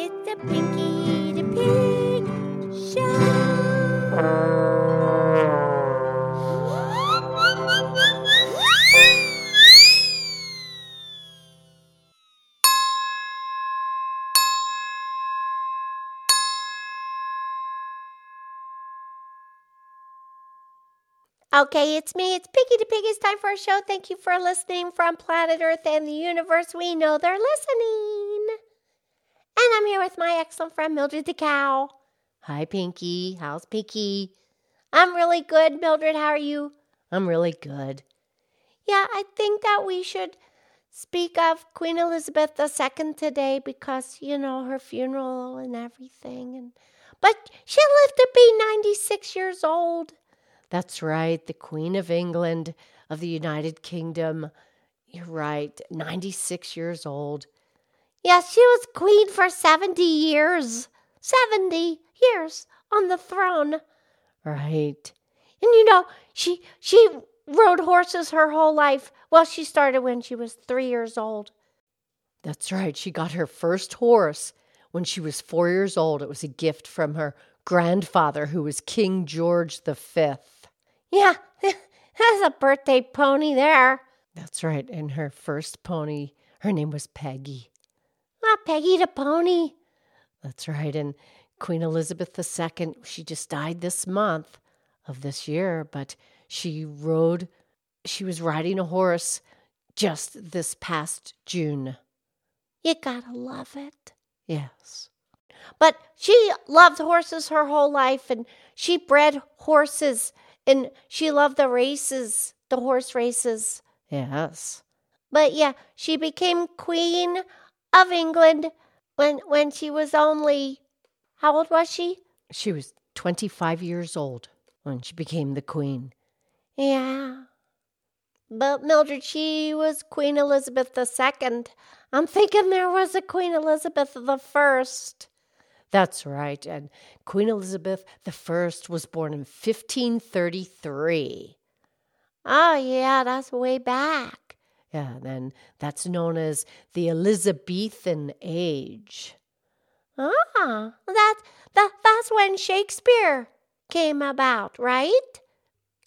It's a Pinky the Pig show. Okay, it's me. It's Pinky the Pig. It's time for a show. Thank you for listening from planet Earth and the universe. We know they're listening. Here with my excellent friend Mildred the Cow. Hi, Pinky. How's Pinky? I'm really good, Mildred. How are you? I'm really good. Yeah, I think that we should speak of Queen Elizabeth II today because, you know, her funeral and everything. And But she lived to be 96 years old. That's right, the Queen of England of the United Kingdom. You're right, 96 years old. Yes, she was queen for 70 years. 70 years on the throne. Right. And you know, she she rode horses her whole life. Well, she started when she was 3 years old. That's right. She got her first horse when she was 4 years old. It was a gift from her grandfather who was King George the Fifth. Yeah, that's a birthday pony there. That's right. And her first pony, her name was Peggy. Ah, Peggy the pony. That's right. And Queen Elizabeth II, she just died this month of this year, but she rode, she was riding a horse just this past June. You gotta love it. Yes. But she loved horses her whole life and she bred horses and she loved the races, the horse races. Yes. But yeah, she became queen of England when when she was only how old was she? She was 25 years old when she became the queen. Yeah. But Mildred, she was Queen Elizabeth II. I'm thinking there was a Queen Elizabeth the First. That's right. And Queen Elizabeth I was born in 1533. Oh, yeah, that's way back. Yeah, then that's known as the Elizabethan age. Ah, that, that, that's when Shakespeare came about, right?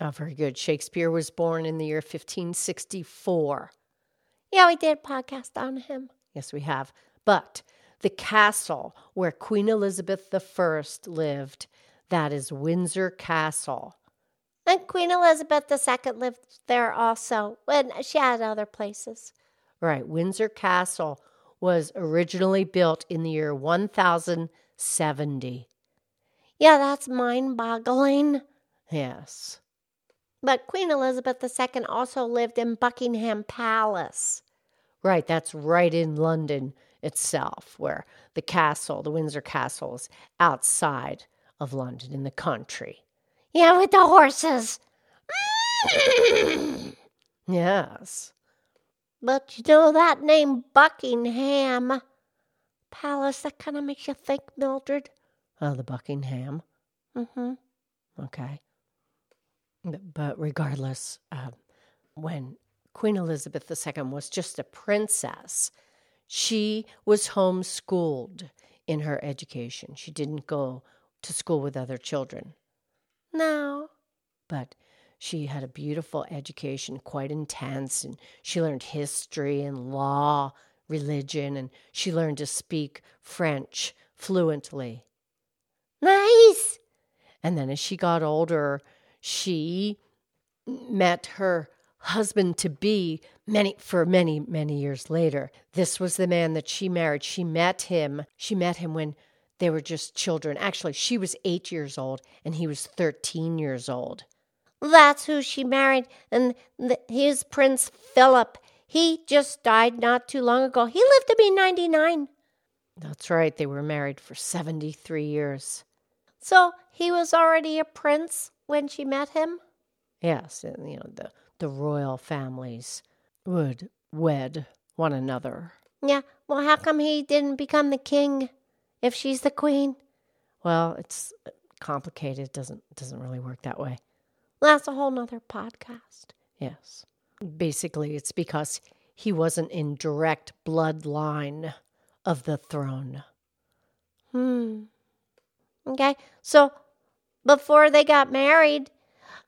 Oh, very good. Shakespeare was born in the year 1564. Yeah, we did a podcast on him. Yes, we have. But the castle where Queen Elizabeth I lived. That is Windsor Castle. And Queen Elizabeth II lived there also, when she had other places. Right, Windsor Castle was originally built in the year 1070. Yeah, that's mind boggling. Yes. But Queen Elizabeth II also lived in Buckingham Palace. Right, that's right in London itself, where the castle, the Windsor Castle, is outside of London in the country. Yeah, with the horses. yes. But you know that name Buckingham Palace, that kind of makes you think, Mildred. Oh, the Buckingham. Mm-hmm. Okay. But regardless, uh, when Queen Elizabeth II was just a princess, she was homeschooled in her education. She didn't go to school with other children. No. But she had a beautiful education, quite intense, and she learned history and law, religion, and she learned to speak French fluently. Nice. And then as she got older, she met her husband to be many for many many years later this was the man that she married she met him she met him when they were just children. Actually she was 8 years old and he was 13 years old. That's who she married and his prince philip. He just died not too long ago. He lived to be 99 that's right they were married for 73 years. So he was already a prince when she met him? Yes and you know the the royal families would wed one another. Yeah, well, how come he didn't become the king if she's the queen? Well, it's complicated. It doesn't doesn't really work that way. That's a whole nother podcast. Yes. Basically, it's because he wasn't in direct bloodline of the throne. Hmm. Okay. So before they got married,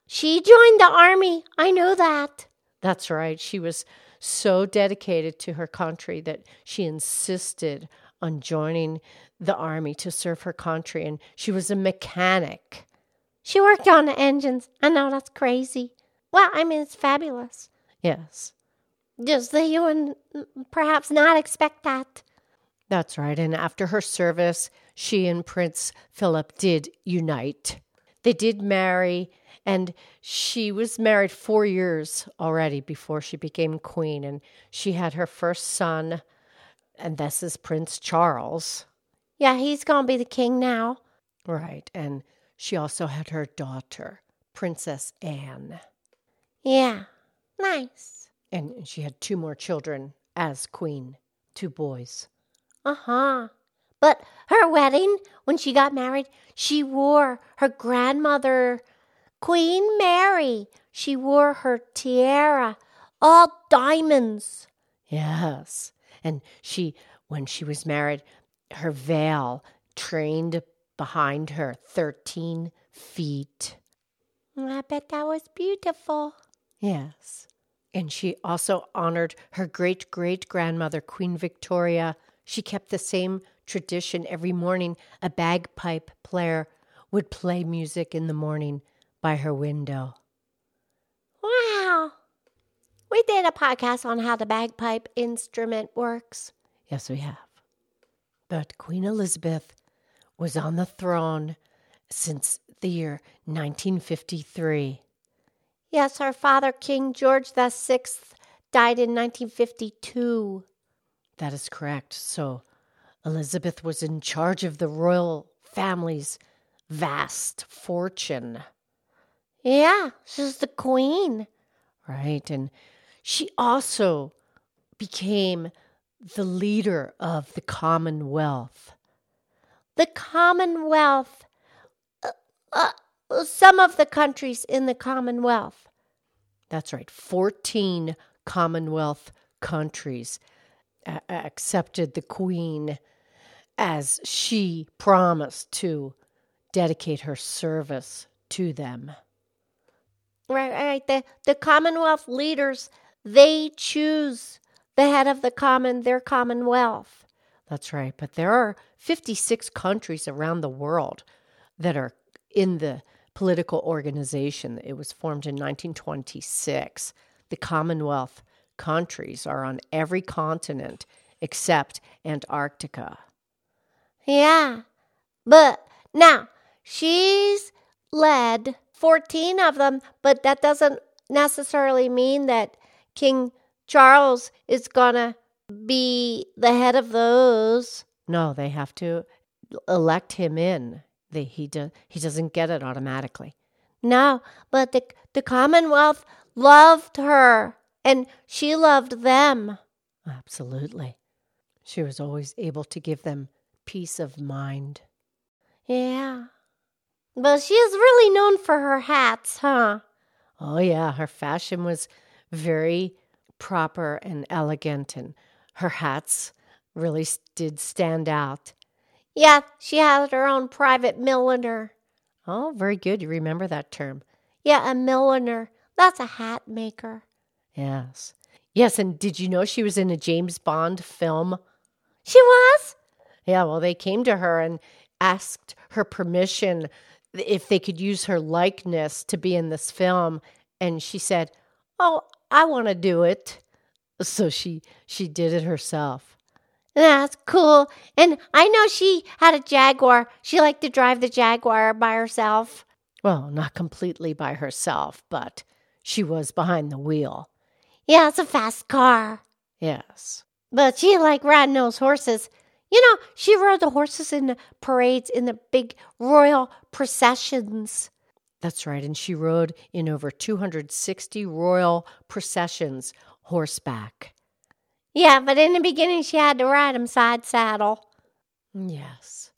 she joined the army. I know that. That's right. She was so dedicated to her country that she insisted on joining the army to serve her country, and she was a mechanic. She worked on the engines. I know that's crazy. Well, I mean, it's fabulous. Yes. Just that you would perhaps not expect that. That's right. And after her service, she and Prince Philip did unite. They did marry, and she was married four years already before she became queen. And she had her first son, and this is Prince Charles. Yeah, he's going to be the king now. Right. And she also had her daughter, Princess Anne. Yeah, nice. And she had two more children as queen, two boys. Uh huh. But her wedding, when she got married, she wore her grandmother, Queen Mary. She wore her tiara, all diamonds. Yes. And she, when she was married, her veil trained behind her 13 feet. Mm, I bet that was beautiful. Yes. And she also honored her great great grandmother, Queen Victoria. She kept the same tradition every morning. A bagpipe player would play music in the morning by her window. Wow. We did a podcast on how the bagpipe instrument works. Yes, we have. But Queen Elizabeth was on the throne since the year 1953. Yes, her father, King George VI, died in 1952. That is correct. So Elizabeth was in charge of the royal family's vast fortune. Yeah, she's the queen. Right. And she also became the leader of the Commonwealth. The Commonwealth. Uh, uh, some of the countries in the Commonwealth. That's right. 14 Commonwealth countries a- accepted the Queen as she promised to dedicate her service to them. Right, right. The, the Commonwealth leaders, they choose the head of the common, their Commonwealth. That's right. But there are 56 countries around the world that are in the political organization. It was formed in 1926. The Commonwealth countries are on every continent except Antarctica. Yeah. But now, she's led 14 of them, but that doesn't necessarily mean that King Charles is to be the head of those. No, they have to elect him in. They, he, do, he doesn't get it automatically. No, but the, the Commonwealth loved her and she loved them. Absolutely. She was always able to give them peace of mind. Yeah. But she is really known for her hats, huh? Oh, yeah. Her fashion was very proper and elegant, and her hats really did stand out. Yeah, she had her own private milliner. Oh, very good. You remember that term. Yeah, a milliner. That's a hat maker. Yes. Yes, and did you know she was in a James Bond film? She was? Yeah, well, they came to her and asked her permission if they could use her likeness to be in this film, and she said, "Oh, I want to do it." So she she did it herself. That's cool. And I know she had a Jaguar. She liked to drive the Jaguar by herself. Well, not completely by herself, but she was behind the wheel. Yeah, it's a fast car. Yes. But she liked riding those horses. You know, she rode the horses in the parades in the big royal processions. That's right. And she rode in over 260 royal processions horseback. Yeah, but in the beginning, she had to ride him side saddle. Yes.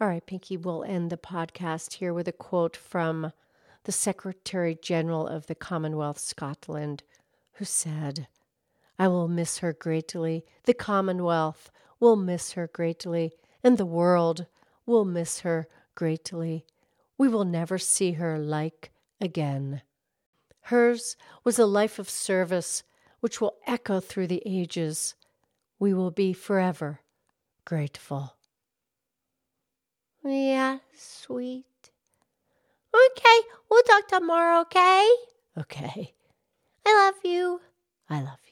All right, Pinky, we'll end the podcast here with a quote from the Secretary General of the Commonwealth Scotland, who said, I will miss her greatly. The Commonwealth will miss her greatly, and the world will miss her greatly. We will never see her like again. Hers was a life of service which will echo through the ages. We will be forever grateful. Yeah, sweet. Okay, we'll talk tomorrow, okay? Okay, I love you. I love you.